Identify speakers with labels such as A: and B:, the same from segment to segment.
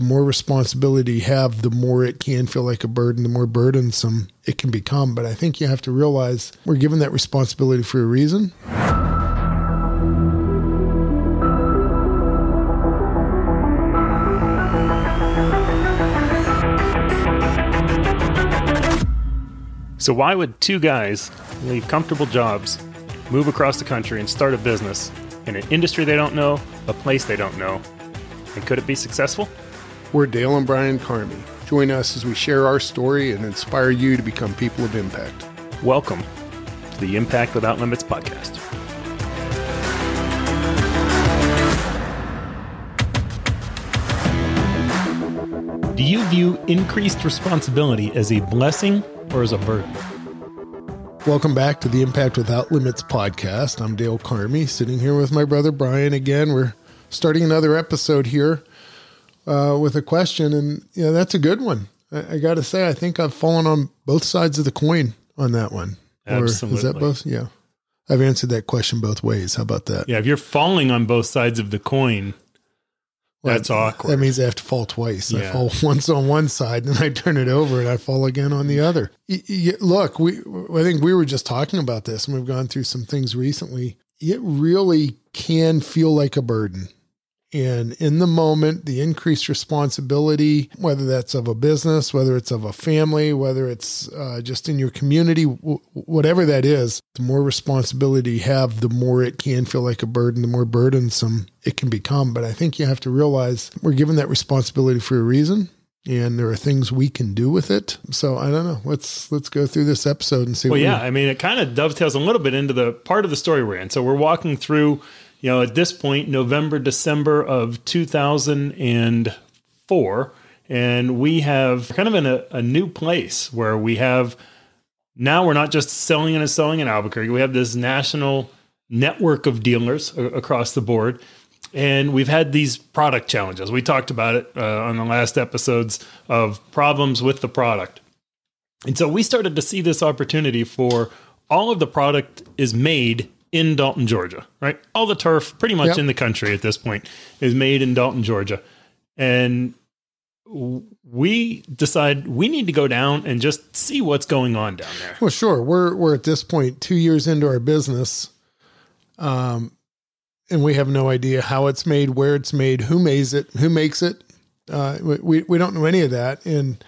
A: the more responsibility you have, the more it can feel like a burden, the more burdensome it can become. But I think you have to realize we're given that responsibility for a reason.
B: So, why would two guys leave comfortable jobs, move across the country, and start a business in an industry they don't know, a place they don't know? And could it be successful?
A: We're Dale and Brian Karmie. Join us as we share our story and inspire you to become people of impact.
B: Welcome to the Impact Without Limits podcast. Do you view increased responsibility as a blessing or as a burden?
A: Welcome back to the Impact Without Limits podcast. I'm Dale Karmie, sitting here with my brother Brian again. We're starting another episode here uh, with a question, and you know that's a good one. I, I got to say, I think I've fallen on both sides of the coin on that one.
B: Absolutely.
A: Or is that both? Yeah, I've answered that question both ways. How about that?
B: Yeah, if you're falling on both sides of the coin,
A: Well,
B: that's awkward.
A: That means I have to fall twice. I fall once on one side, and then I turn it over, and I fall again on the other. Y- y- look, we I think we were just talking about this, and we've gone through some things recently. It really can feel like a burden. And in the moment, the increased responsibility, whether that's of a business, whether it's of a family, whether it's uh, just in your community, w- whatever that is, the more responsibility you have, the more it can feel like a burden, the more burdensome it can become. But I think you have to realize we're given that responsibility for a reason. And there are things we can do with it. So I don't know. Let's let's go through this episode and see.
B: Well,
A: what
B: yeah, I mean, it kind of dovetails a little bit into the part of the story we're in. So we're walking through, you know, at this point, November, December of 2004, and we have kind of in a, a new place where we have now we're not just selling and selling in Albuquerque. We have this national network of dealers a- across the board. And we've had these product challenges. We talked about it uh, on the last episodes of problems with the product. And so we started to see this opportunity for all of the product is made in Dalton, Georgia, right? All the turf pretty much
A: Yep.
B: in the country at this point is made in Dalton, Georgia. And we decide we need to go down and just see what's going on down there.
A: Well, sure. We're we're at this point two years into our business, um, and we have no idea how it's made, where it's made, who makes it, who makes it. Uh, we we don't know any of that. And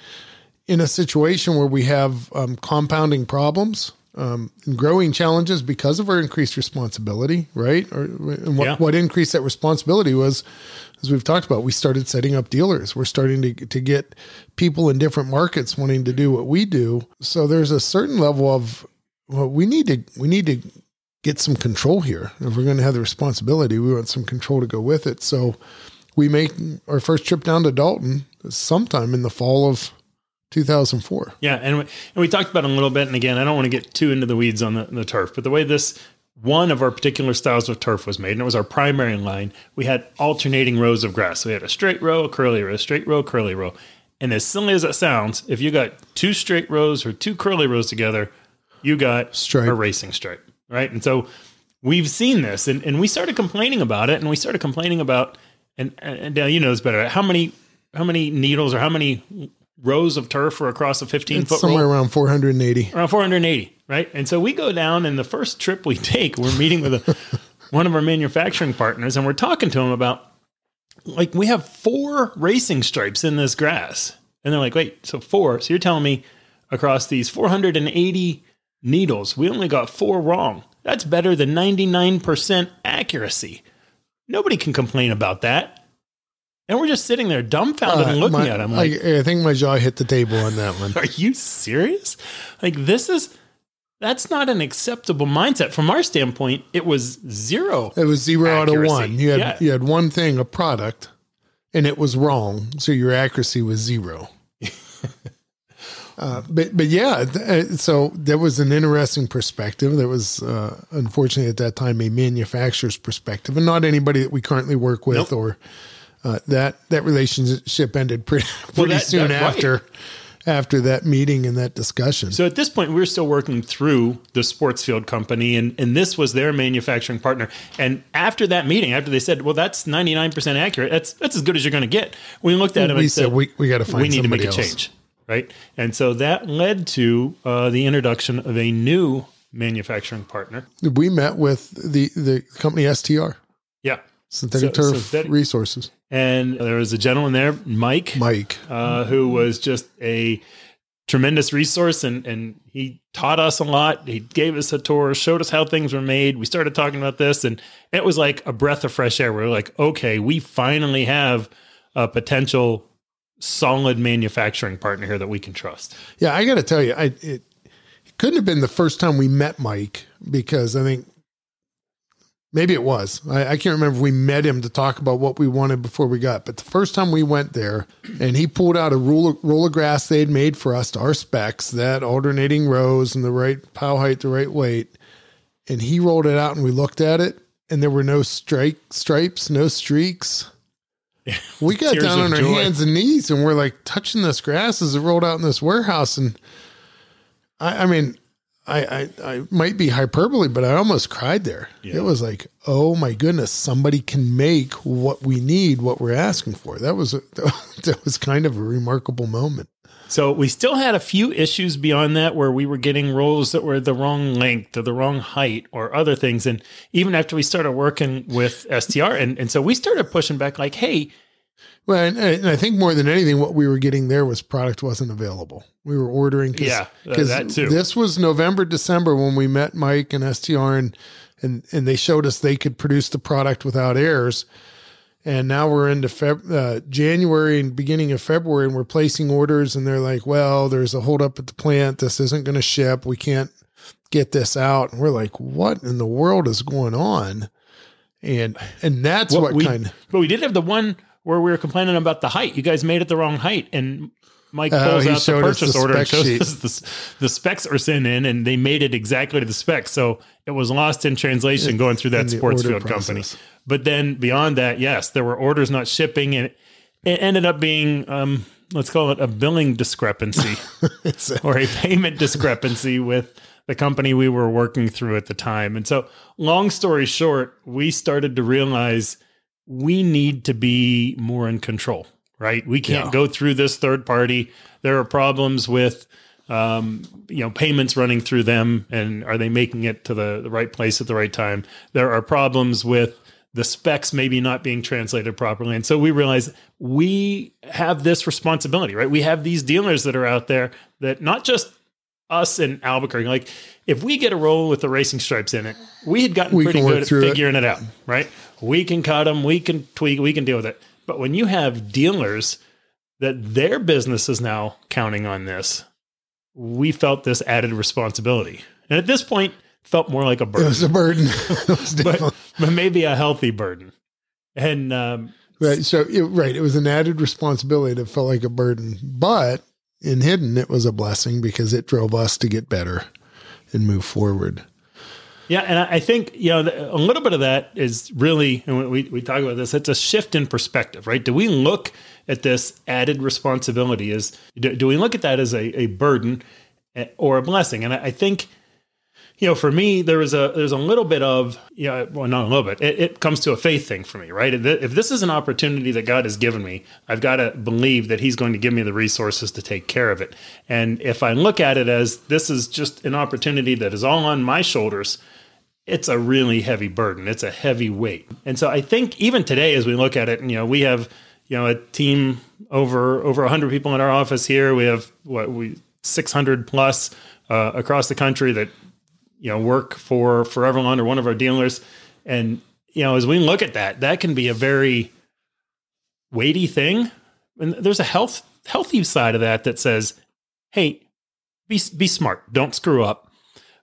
A: in a situation where we have um, compounding problems um, and growing challenges because of our increased responsibility, right? Or and what
B: Yeah.
A: what increased that responsibility was, as we've talked about, we started setting up dealers. We're starting to to get people in different markets wanting to do what we do. So there's a certain level of well, we need to we need to get some control here. If we're going to have the responsibility, we want some control to go with it. So we make our first trip down to Dalton sometime in the fall of 2004.
B: Yeah, and we, and we talked about it a little bit. And again, I don't want to get too into the weeds on the, the turf, but the way this one of our particular styles of turf was made, and it was our primary line, we had alternating rows of grass. So we had a straight row, a curly row, a straight row, curly row. And as silly as it sounds, if you got two straight rows or two curly rows together, you got
A: Stripe.
B: a racing stripe, right? And so we've seen this, and, and we started complaining about it, and we started complaining about, and and, and Dale, you know this better. How many how many needles or how many rows of turf are across a 15
A: It's
B: foot
A: somewhere
B: roll?
A: around 480.
B: around 480, right? And so we go down, and the first trip we take, we're meeting with a, one of our manufacturing partners, and we're talking to them about like we have four racing stripes in this grass, and they're like, "Wait, so four? So you're telling me across these 480 needles, we only got four wrong? That's better than 99% accuracy. Nobody can complain about that." And we're just sitting there dumbfounded and
A: Uh,
B: looking
A: my-
B: at him like,
A: I, I think my jaw hit the table on that one.
B: are you serious? Like this is that's not an acceptable mindset from our standpoint. It was zero.
A: It was zero out of one. You had
B: Yeah.
A: you had one thing, a product, and it was wrong, so your accuracy was zero. uh, but but yeah, th- uh, so that was an interesting perspective. That was uh, unfortunately at that time a manufacturer's perspective, and not anybody that we currently work with
B: Nope.
A: or uh, that that relationship ended pretty pretty
B: that-
A: soon
B: that- right.
A: after. after that meeting and that discussion.
B: So at this point, we were still working through the Sportsfield company, and, and this was their manufacturing partner. And after that meeting, after they said, "Well, that's ninety nine percent accurate. That's that's as good as you're going to get," we looked at it
A: we
B: and
A: said, we, we got to find
B: we need to make a change, right? And so that led to uh, the introduction of a new manufacturing partner.
A: We met with the, the company STR, Synthetic
B: So-
A: Turf
B: Synthetic-
A: Resources.
B: and there was a gentleman there, Mike,
A: Mike.
B: uh, who was just a tremendous resource and and he taught us a lot. He gave us a tour showed us how things were made. We started talking about this and it was like a breath of fresh air. We are like okay we finally have a potential solid manufacturing partner here that we can trust.
A: Yeah, I got to tell you, I it, it couldn't have been the first time we met Mike because I think maybe it was. I, I can't remember if we met him to talk about what we wanted before we got, but the first time we went there and he pulled out a roll, roll of grass they'd made for us to our specs, that alternating rows and the right pile height, the right weight, and he rolled it out and we looked at it and there were no strike stripes, no streaks. We got
B: Tears
A: down on our
B: joy.
A: hands and knees and we're like touching this grass as it rolled out in this warehouse. And I, I mean, I, I, I might be hyperbole, but I almost cried there.
B: Yeah.
A: It was like, oh my goodness, somebody can make what we need, what we're asking for. That was a, that was kind of a remarkable moment.
B: So we still had a few issues beyond that where we were getting rolls that were the wrong length or the wrong height or other things. And even after we started working with STR, and, and so we started pushing back like, hey,
A: Well, and, and I think more than anything, what we were getting there was product wasn't available. We were ordering, cause,
B: Yeah, uh,
A: 'cause
B: that too.
A: This was November, December when we met Mike and STR, and and and they showed us they could produce the product without errors. And now we're into Feb, uh, January and beginning of February, and we're placing orders, and they're like, "Well, there's a holdup at the plant. This isn't going to ship. We can't get this out." And we're like, "What in the world is going on?" And and that's what,
B: we,
A: kind.
B: but we did have the one where we were complaining about the height. You guys made it the wrong height, and Mike
A: Oh,
B: pulls out the purchase
A: the
B: order and shows
A: sheet.
B: us the, the specs are sent in, and they made it exactly to the specs. So it was lost in translation going through that sports field company. But then beyond that, yes, there were orders not shipping, and it ended up being um, let's call it a billing discrepancy or a payment discrepancy with the company we were working through at the time. And so, long story short, we started to realize we need to be more in control, right? We can't
A: Yeah.
B: go through this third party. There are problems with um, you know payments running through them and are they making it to the, the right place at the right time there are problems with the specs maybe not being translated properly and so we realize we have this responsibility right we have these dealers that are out there that not just us in albuquerque like if we get a roll with the racing stripes in it we had gotten
A: We
B: pretty good at
A: through it.
B: figuring it out right we can cut them we can tweak we can deal with it but when you have dealers that their business is now counting on this we felt this added responsibility. And at this point, felt more like a burden.
A: It was a burden. was
B: but, but maybe a healthy burden. And um,
A: right. So, it, right. It was an added responsibility that felt like a burden, but in hidden, it was a blessing because it drove us to get better and move forward.
B: yeah, and I think you know a little bit of that is really, and we we talk about this. It's a shift in perspective, right? Do we look at this added responsibility as do, do we look at that as a, a burden eh, or a blessing? And I, I think you know, for me, there was a there's a little bit of yeah, well, not a little bit. It, it comes to a faith thing for me, right? If if this is an opportunity that God has given me, I've got to believe that He's going to give me the resources to take care of it. And if I look at it as this is just an opportunity that is all on my shoulders, it's a really heavy burden. It's a heavy weight. And so I think even today, as we look at it, and you know, we have you know a team over over 100 people in our office here. We have what we 600 plus uh, across the country that you know work for ForeverLawn or one of our dealers. And you know as we look at that that can be a very weighty thing. And there's a health healthy side of that that says hey be be smart. Don't screw up.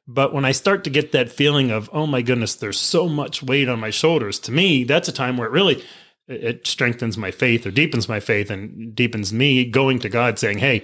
B: But when i start to get that feeling of oh my goodness there's so much weight on my shoulders to me that's a time where it really it strengthens my faith or deepens my faith and deepens me going to god saying hey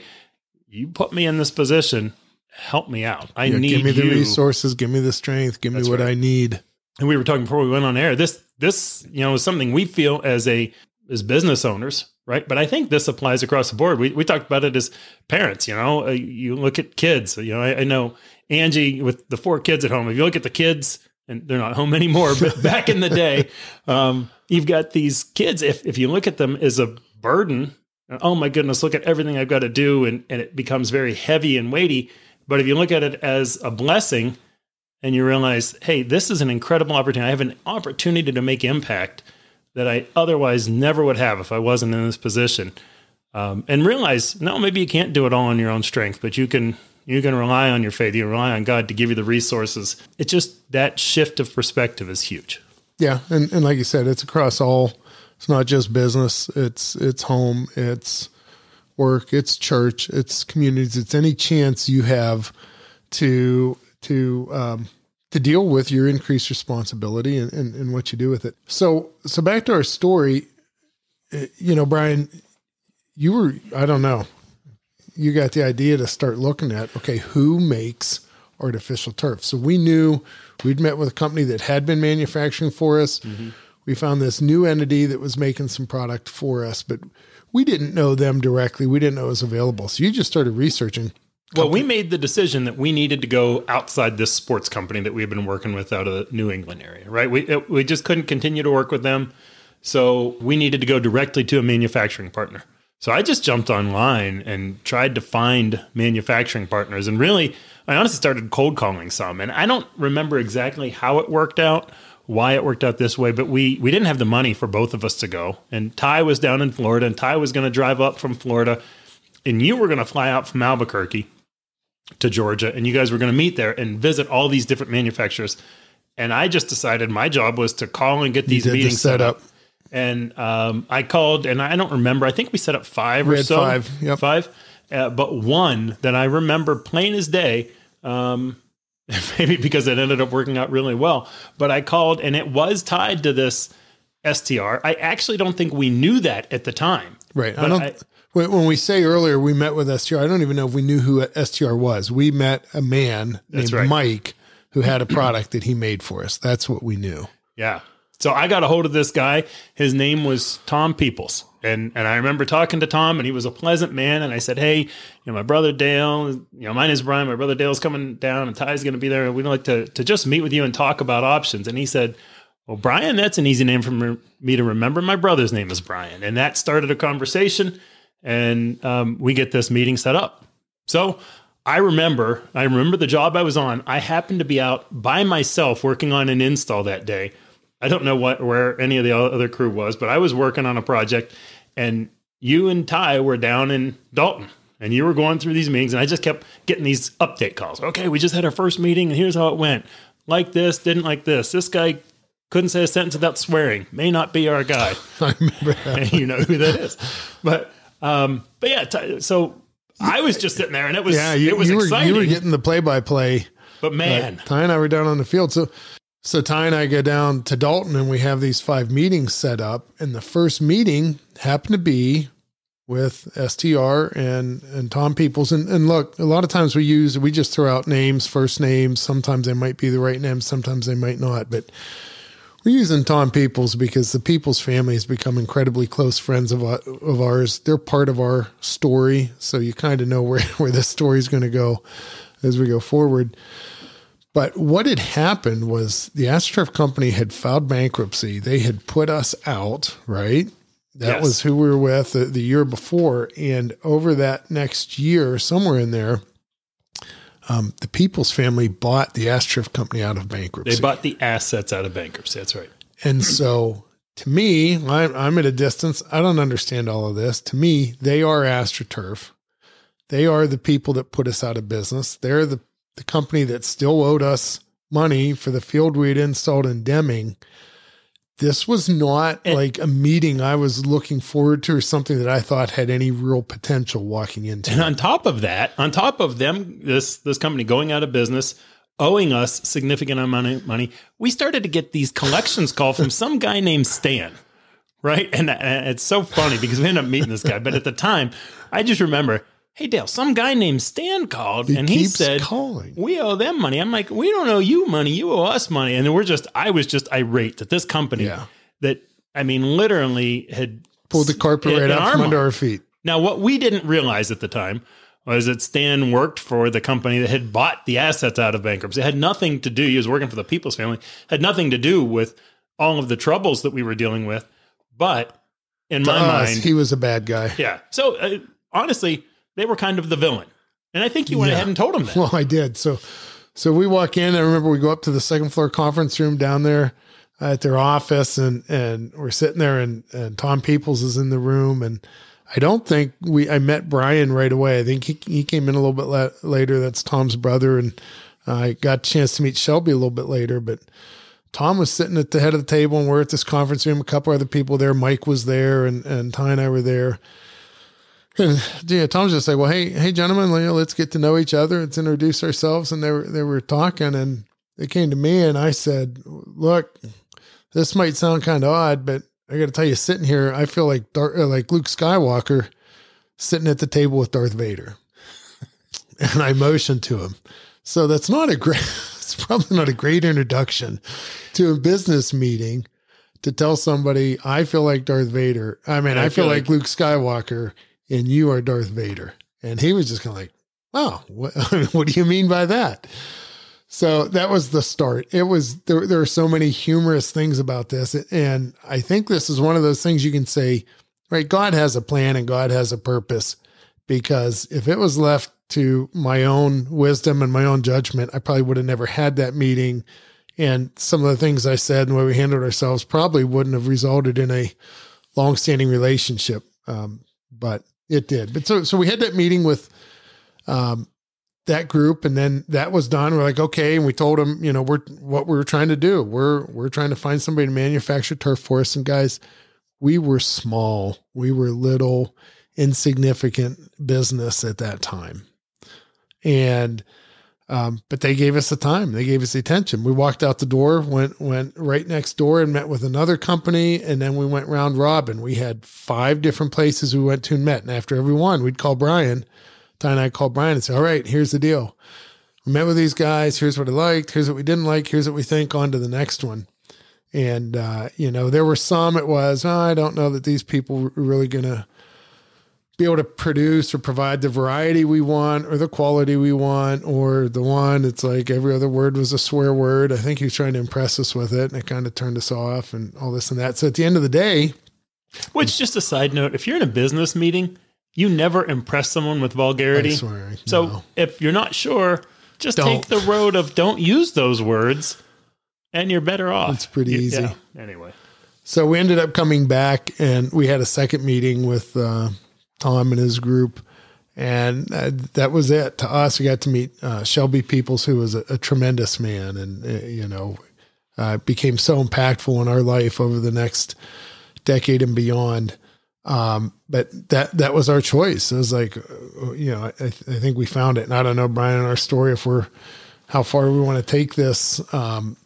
B: you put me in this position help me out i
A: Yeah,
B: need
A: give me the
B: you
A: resources, give me the strength, give
B: That's
A: me what
B: right.
A: I need.
B: and we were talking before we went on air this this you know is something we feel as a as business owners right? But I think this applies across the board. We, we talked about it as parents, you know, uh, you look at kids, you know, I, I, know Angie with the four kids at home, if you look at the kids and they're not home anymore, but back in the day, um, you've got these kids, if, if you look at them as a burden, oh my goodness, look at everything I've got to do. And, and it becomes very heavy and weighty. But if you look at it as a blessing and you realize, hey, this is an incredible opportunity. I have an opportunity to make impact that I otherwise never would have if I wasn't in this position. Um, and realize, no, maybe you can't do it all on your own strength, but you can you can rely on your faith. You rely on God to give you the resources. It's just that shift of perspective is huge.
A: Yeah, and and like you said, it's across all. It's not just business. It's it's home. It's work. It's church. It's communities. It's any chance you have to to um, to deal with your increased responsibility and, and, and what you do with it. So, so back to our story, eh, you know, Brian, you were, I don't know, you got the idea to start looking at, okay, who makes artificial turf? So we knew we'd met with a company that had been manufacturing for us. Mm-hmm. We found this new entity that was making some product for us, but we didn't know them directly. We didn't know it was available. So you just started researching.
B: Well, we made the decision that we needed to go outside this sports company that we had been working with out of the New England area, right? We, it, we just couldn't continue to work with them. So we needed to go directly to a manufacturing partner. So I just jumped online and tried to find manufacturing partners. And really, I honestly started cold calling some. And I don't remember exactly how it worked out, why it worked out this way, but we, we didn't have the money for both of us to go. And Ty was down in Florida, and Ty was going to drive up from Florida, and you were going to fly out from Albuquerque to Georgia, and you guys were going to meet there and visit all these different manufacturers. And I just decided my job was to call and get these meetings set up. And um, I called, and I don't remember. I think we set up five we or so.
A: Five, yep.
B: five. Uh, but one that I remember plain as day. Um, maybe because it ended up working out really well. But I called, and it was tied to this STR. I actually don't think we knew that at the time.
A: Right. I don't. I, when we say earlier we met with STR, I don't even know if we knew who STR was. We met a man named right. Mike who had a product that he made for us. That's what we knew.
B: Yeah. So I got a hold of this guy. His name was Tom Peeples. And and I remember talking to Tom and he was a pleasant man. And I said, Hey, you know, my brother Dale, you know, mine is Brian, my brother Dale's coming down and Ty's gonna be there. We'd like to to just meet with you and talk about options. And he said, Well, Brian, that's an easy name for me to remember. My brother's name is Brian. And that started a conversation and um, we get this meeting set up. So I remember, I remember the job I was on. I happened to be out by myself working on an install that day. I don't know what where any of the other crew was, but I was working on a project, and you and Ty were down in Dalton, and you were going through these meetings, and I just kept getting these update calls. Okay, we just had our first meeting, and here's how it went. Like this, didn't like this. This guy couldn't say a sentence without swearing. May not be our guy.
A: I remember that.
B: you know who that is, but um, but yeah, t- so I was just sitting there, and it was yeah, you, it was
A: you were,
B: exciting.
A: You were getting the play by play,
B: but man,
A: Ty and I were down on the field. So so Ty and I go down to Dalton, and we have these five meetings set up. And the first meeting happened to be with STR and and Tom Peeples. And, and look, a lot of times we use we just throw out names, first names. Sometimes they might be the right names, sometimes they might not. But we're using Tom Peeples because the Peeples family has become incredibly close friends of, of ours. They're part of our story, so you kind of know where, where this story is going to go as we go forward. But what had happened was the AstroTurf company had filed bankruptcy. They had put us out, right? That yes. was who we were with the, the year before. And over that next year, somewhere in there, um, the Peeples family bought the AstroTurf company out of bankruptcy.
B: They bought the assets out of bankruptcy. That's right.
A: And so to me, I'm, I'm at a distance. I don't understand all of this. To me, they are AstroTurf. They are the people that put us out of business. They're the, the company that still owed us money for the field we had installed in Deming this was not and, like a meeting I was looking forward to or something that I thought had any real potential walking into.
B: And on top of that, on top of them, this this company going out of business, owing us significant amount of money, we started to get these collections call from some guy named Stan. Right. And, and it's so funny because we ended up meeting this guy. But at the time, I just remember Hey Dale, some guy named Stan called
A: he
B: and he said,
A: calling.
B: "We owe them money." I'm like, "We don't owe you money. You owe us money." And then we're just, I was just irate that this company
A: yeah.
B: that I mean, literally had
A: pulled the carpet right out from under our feet.
B: Now, what we didn't realize at the time was that Stan worked for the company that had bought the assets out of bankruptcy. It had nothing to do, he was working for the Peeples' family, had nothing to do with all of the troubles that we were dealing with. But in
A: To
B: my
A: us,
B: mind,
A: he was a bad guy.
B: yeah. So uh, honestly, they were kind of the villain. And I think you went
A: Yeah.
B: ahead and told them that.
A: Well, I did. So, so we walk in. I remember we go up to the second floor conference room down there at their office, and and we're sitting there, and and Tom Peeples is in the room, and I don't think we. I met Brian right away. I think he he came in a little bit la- later. That's Tom's brother, and I got a chance to meet Shelby a little bit later, but. Tom was sitting at the head of the table, and we're at this conference room. A couple other people there. Mike was there, and and Ty and I were there. And yeah, Tom's just like, well, hey, hey, gentlemen, you know, let's get to know each other. Let's introduce ourselves. And they were they were talking, and they came to me, and I said, look, this might sound kind of odd, but I got to tell you, sitting here, I feel like Dar- uh, like Luke Skywalker sitting at the table with Darth Vader, and I motioned to him. So that's not a great. It's probably not a great introduction to a business meeting to tell somebody I feel like Darth Vader. I mean,
B: I
A: I, feel
B: feel
A: like, Luke Skywalker, and you are Darth Vader. And he was just kind of like, "Oh, what, what do you mean by that?" So that was the start. It was there. There are so many humorous things about this, and I think this is one of those things you can say, right? God has a plan and God has a purpose, because if it was left to my own wisdom and my own judgment, I probably would have never had that meeting. And some of the things I said and the way we handled ourselves probably wouldn't have resulted in a long-standing relationship. Um, but it did. But so so we had that meeting with um, that group, and then that was done. We're like, okay, and we told them, you know, we're what we were trying to do. We're we're trying to find somebody to manufacture turf for us. And guys, we were small. We were little, insignificant business at that time. And um, but they gave us the time. They gave us the attention. We walked out the door, went went right next door and met with another company, and then we went round robin. We had five different places we went to and met. And after every one, we'd call Brian. Ty and I called Brian and say, "All right, here's the deal. We met with these guys. Here's what I liked. Here's what we didn't like. Here's what we think. On to the next one." And uh, you know, there were some. It was, oh, I don't know that these people were really to be able to produce or provide the variety we want or the quality we want or the one it's like every other word was a swear word i think he was trying to impress us with it and it kind of turned us off and all this and that so at the end of the day
B: Which, just a side note, if you're in a business meeting, you never impress someone with vulgarity.
A: Swear,
B: So
A: no.
B: if you're not sure, just
A: Don't.
B: take the road of don't use those words and you're better off.
A: It's pretty
B: You-
A: easy.
B: yeah. Anyway.
A: So we ended up coming back and we had a second meeting with uh, Tom and his group. And uh, that was it. To us, we got to meet uh, Shelby Peeples, who was a, a tremendous man and, uh, you know, uh, became so impactful in our life over the next decade and beyond. Um, but that that was our choice. It was like, uh, you know, I, I think we found it. And I don't know, Brian, in our story, if we're how far we want to take this. Um,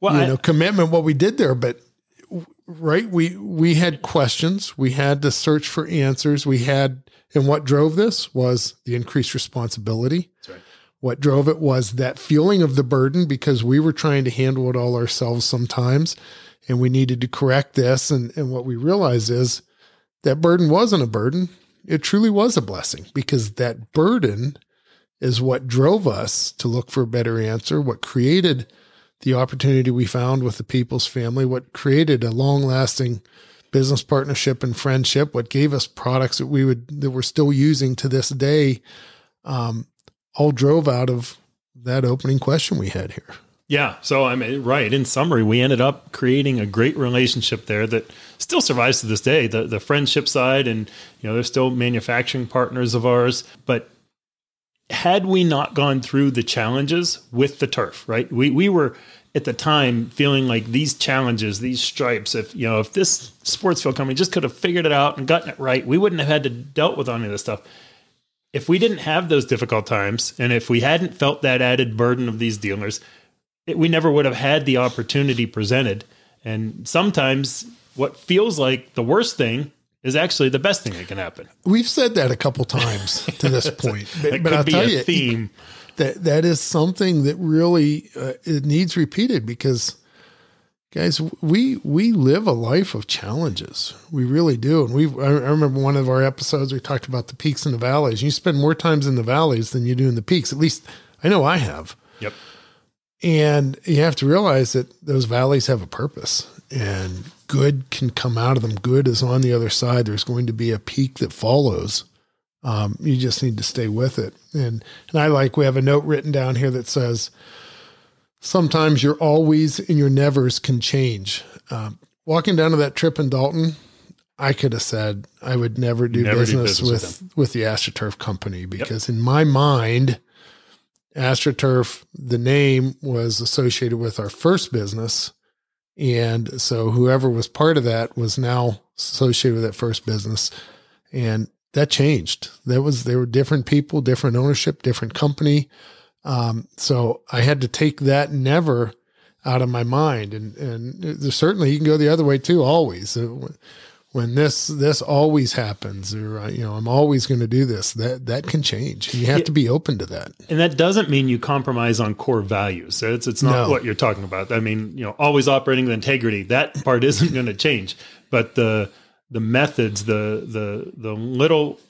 B: Well,
A: you
B: I-
A: know commitment what we did there but right we we had questions. We had to search for answers. We had and what drove this was the increased responsibility.
B: Right.
A: what drove it was that feeling of the burden because we were trying to handle it all ourselves sometimes and we needed to correct this and and what we realized is that burden wasn't a burden. It truly was a blessing because that burden is what drove us to look for a better answer what created the opportunity we found with the Peeples' family, what created a long lasting business partnership and friendship, what gave us products that we would that we're still using to this day, um, all drove out of that opening question we had here.
B: Yeah. So I mean, right. In summary, we ended up creating a great relationship there that still survives to this day. The the friendship side, and you know, they're still manufacturing partners of ours. But had we not gone through the challenges with the turf, right? We we were at the time feeling like these challenges, these stripes. If you know, if this sports field company just could have figured it out and gotten it right, we wouldn't have had to dealt with any of this stuff if we didn't have those difficult times and if we hadn't felt that added burden of these dealers, it, we never would have had the opportunity presented. And sometimes what feels like the worst thing is actually the best thing that can happen.
A: We've said that a couple times to this point, but, but I'll tell
B: a
A: you,
B: theme.
A: that that is something that really uh, it needs repeated because guys, we we live a life of challenges. We really do. And we I remember one of our episodes we talked about the peaks and the valleys. You spend more times in the valleys than you do in the peaks. At least I know I have.
B: Yep.
A: And you have to realize that those valleys have a purpose and good can come out of them. Good is on the other side. There's going to be a peak that follows. Um, you just need to stay with it. And and I like we have a note written down here that says sometimes your always and your nevers can change. Um, walking down to that trip in Dalton, I could have said I would never do,
B: Never do
A: business,
B: business
A: with with the AstroTurf company because in my mind, AstroTurf, the name was associated with our first business. And so whoever was part of that was now associated with that first business. And that changed. That was, there were different people, different ownership, different company. Um, so I had to take that never out of my mind. And, and certainly you can go the other way too, always. When this, this always happens, or, uh, you know, I'm always going to do this, that, that can change. You have
B: Yeah.
A: to be open to that.
B: And that doesn't mean you compromise on core values. It's it's not
A: No.
B: what you're talking about. I mean, you know, always operating with integrity. That part isn't going to change. But the the methods, the the the little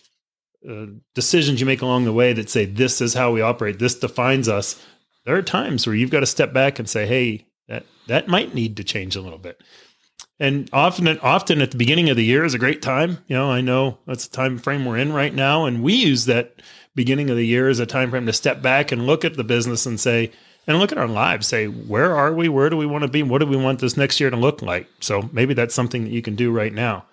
B: uh, decisions you make along the way that say this is how we operate, this defines us. There are times where you've got to step back and say, "Hey, that that might need to change a little bit." And often, often at the beginning of the year is a great time. You know, I know that's the time frame we're in right now, and we use that beginning of the year as a time frame to step back and look at the business and say, and look at our lives. Say, where are we? Where do we want to be? What do we want this next year to look like? So maybe that's something that you can do right now.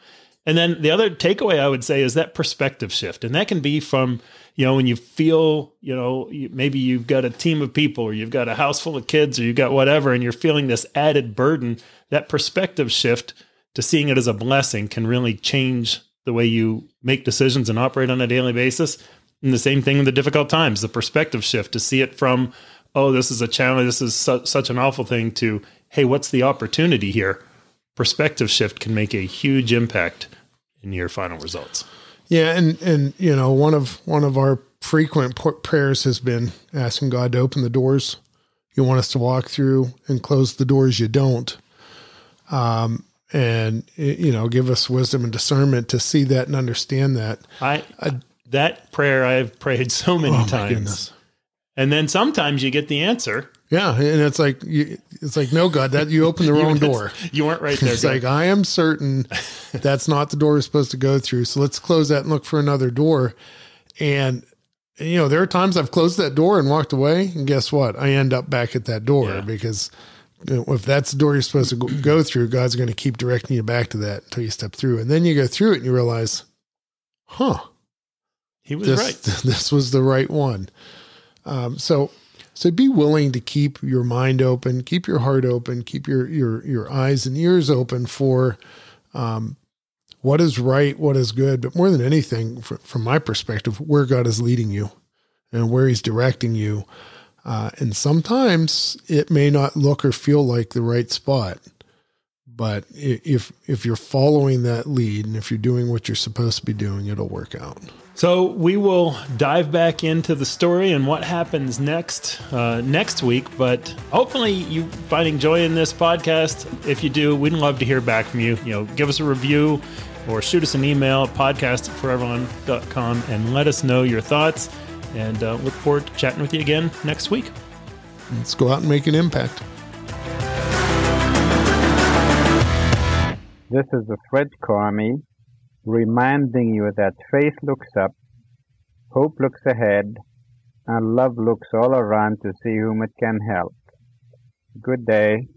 B: And then the other takeaway I would say is that perspective shift. And that can be from, you know, when you feel, you know, maybe you've got a team of people or you've got a house full of kids or you've got whatever, and you're feeling this added burden, that perspective shift to seeing it as a blessing can really change the way you make decisions and operate on a daily basis. And the same thing in the difficult times, the perspective shift to see it from, oh, this is a challenge, this is su- such an awful thing, to, hey, what's the opportunity here? Perspective shift can make a huge impact in your final results.
A: Yeah, and and you know one of one of our frequent prayers has been asking God to open the doors you want us to walk through and close the doors you don't. Um, and you know, give us wisdom and discernment to see that and understand that.
B: I, that prayer I've prayed so many
A: Oh
B: times. And then sometimes you get the answer.
A: Yeah, and it's like you, it's like no God, that you opened the wrong door.
B: You weren't right there.
A: It's
B: God.
A: like I am certain that's not the door we're supposed to go through. So let's close that and look for another door. And you know, there are times I've closed that door and walked away, and guess what? I end up back at that door
B: Yeah.
A: because if that's the door you're supposed to go, go through, God's going to keep directing you back to that until you step through. And then you go through it and you realize, huh,
B: he was
A: this
B: right.
A: this was the right one. Um, so so be willing to keep your mind open, keep your heart open, keep your your your eyes and ears open for um, what is right, what is good, but more than anything, fr- from my perspective, where God is leading you and where He's directing you. Uh, and sometimes it may not look or feel like the right spot, but if if you're following that lead and if you're doing what you're supposed to be doing, it'll work out.
B: So we will dive back into the story and what happens next uh, next week. But hopefully, you finding joy in this podcast. If you do, we'd love to hear back from you. You know, give us a review or shoot us an email podcast at foreverlawn.com and let us know your thoughts. And uh, look forward to chatting with you again next week.
A: Let's go out and make an impact.
C: This is the Fred Karmie reminding you that faith looks up, hope looks ahead, and love looks all around to see whom it can help. Good day.